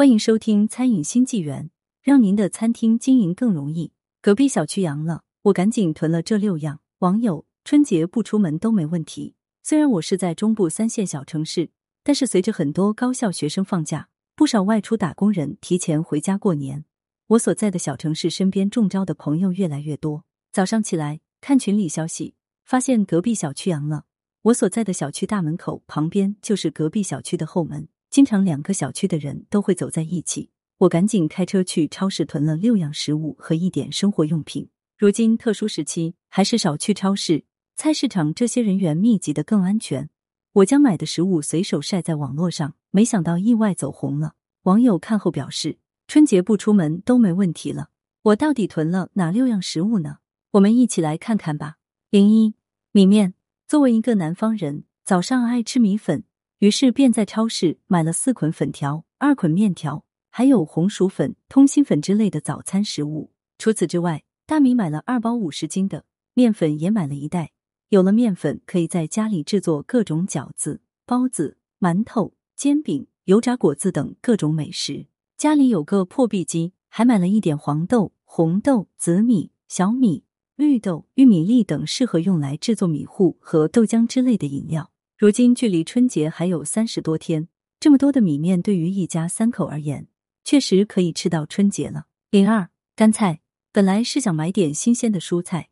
欢迎收听餐饮新纪元，让您的餐厅经营更容易。隔壁小区阳了，我赶紧囤了这六样。网友春节不出门都没问题。虽然我是在中部三线小城市，但是随着很多高校学生放假，不少外出打工人提前回家过年。我所在的小城市身边中招的朋友越来越多。早上起来看群里消息，发现隔壁小区阳了。我所在的小区大门口旁边就是隔壁小区的后门。经常两个小区的人都会走在一起，我赶紧开车去超市囤了六样食物和一点生活用品。如今特殊时期，还是少去超市、菜市场这些人员密集的更安全。我将买的食物随手晒在网络上，没想到意外走红了。网友看后表示，春节不出门都没问题了。我到底囤了哪六样食物呢？我们一起来看看吧。零一米面，作为一个南方人，早上爱吃米粉。于是便在超市买了四捆粉条、二捆面条，还有红薯粉、通心粉之类的早餐食物。除此之外，大米买了二包五十斤的，面粉也买了一袋。有了面粉，可以在家里制作各种饺子、包子、馒头、煎饼、油炸果子等各种美食。家里有个破壁机，还买了一点黄豆、红豆、紫米、小米、绿豆、玉米粒等适合用来制作米糊和豆浆之类的饮料。如今距离春节还有三十多天，这么多的米面对于一家三口而言，确实可以吃到春节了。零二干菜，本来是想买点新鲜的蔬菜，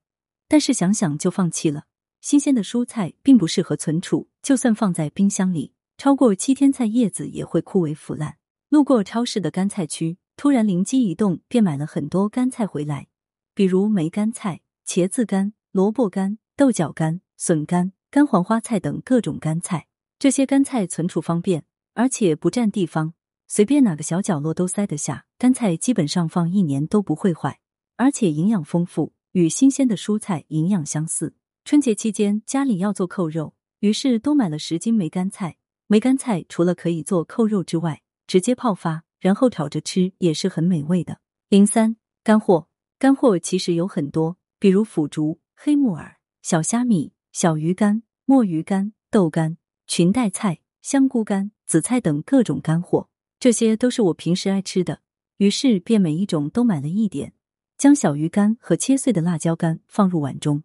但是想想就放弃了。新鲜的蔬菜并不适合存储，就算放在冰箱里，超过七天菜叶子也会枯萎腐烂。路过超市的干菜区，突然灵机一动，便买了很多干菜回来，比如梅干菜、茄子干、萝卜干、豆角干、笋干。干黄花菜等各种干菜，这些干菜存储方便，而且不占地方，随便哪个小角落都塞得下。干菜基本上放一年都不会坏，而且营养丰富，与新鲜的蔬菜营养相似。春节期间家里要做扣肉，于是多买了十斤梅干菜。梅干菜除了可以做扣肉之外，直接泡发，然后炒着吃也是很美味的。零三干货，干货其实有很多，比如腐竹、黑木耳、小虾米。小鱼干、墨鱼干、豆干、裙带菜、香菇干、紫菜等各种干货，这些都是我平时爱吃的，于是便每一种都买了一点。将小鱼干和切碎的辣椒干放入碗中，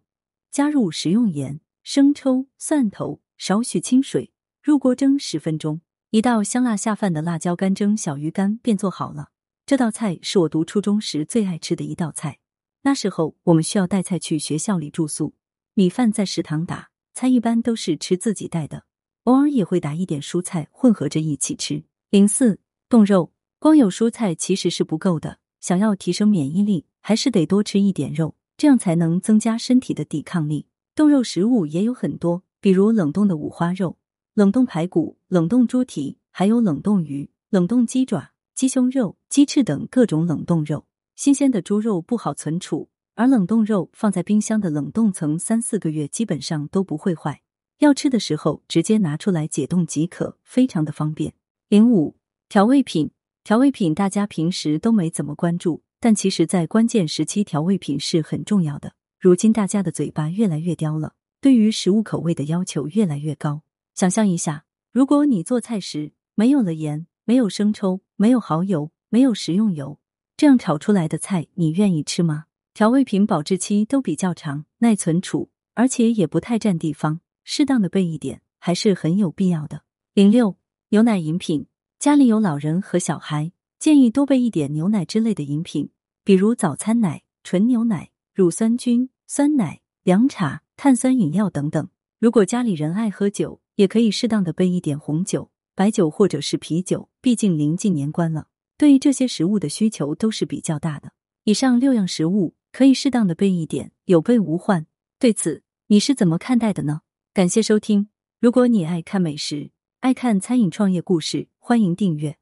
加入食用盐、生抽、蒜头，少许清水，入锅蒸十分钟。一道香辣下饭的辣椒干蒸小鱼干便做好了。这道菜是我读初中时最爱吃的一道菜。那时候我们需要带菜去学校里住宿。米饭在食堂打，菜一般都是吃自己带的，偶尔也会打一点蔬菜混合着一起吃。零四冻肉，光有蔬菜其实是不够的，想要提升免疫力，还是得多吃一点肉，这样才能增加身体的抵抗力。冻肉食物也有很多，比如冷冻的五花肉、冷冻排骨、冷冻猪蹄，还有冷冻鱼、冷冻鸡爪、鸡胸肉、鸡翅等各种冷冻肉。新鲜的猪肉不好存储。而冷冻肉放在冰箱的冷冻层三四个月基本上都不会坏，要吃的时候直接拿出来解冻即可，非常的方便。零五调味品，调味品大家平时都没怎么关注，但其实在关键时期调味品是很重要的。如今大家的嘴巴越来越刁了，对于食物口味的要求越来越高。想象一下，如果你做菜时没有了盐、没有生抽、没有蚝油、没有食用油，这样炒出来的菜你愿意吃吗？调味品保质期都比较长，耐存储，而且也不太占地方，适当的备一点还是很有必要的。零六牛奶饮品，家里有老人和小孩，建议多备一点牛奶之类的饮品，比如早餐奶、纯牛奶、乳酸菌、酸奶、凉茶、碳酸饮料等等。如果家里人爱喝酒，也可以适当的备一点红酒、白酒或者是啤酒，毕竟临近年关了，对于这些食物的需求都是比较大的。以上六样食物。可以适当的备一点，有备无患。对此你是怎么看待的呢？感谢收听。如果你爱看美食，爱看餐饮创业故事，欢迎订阅。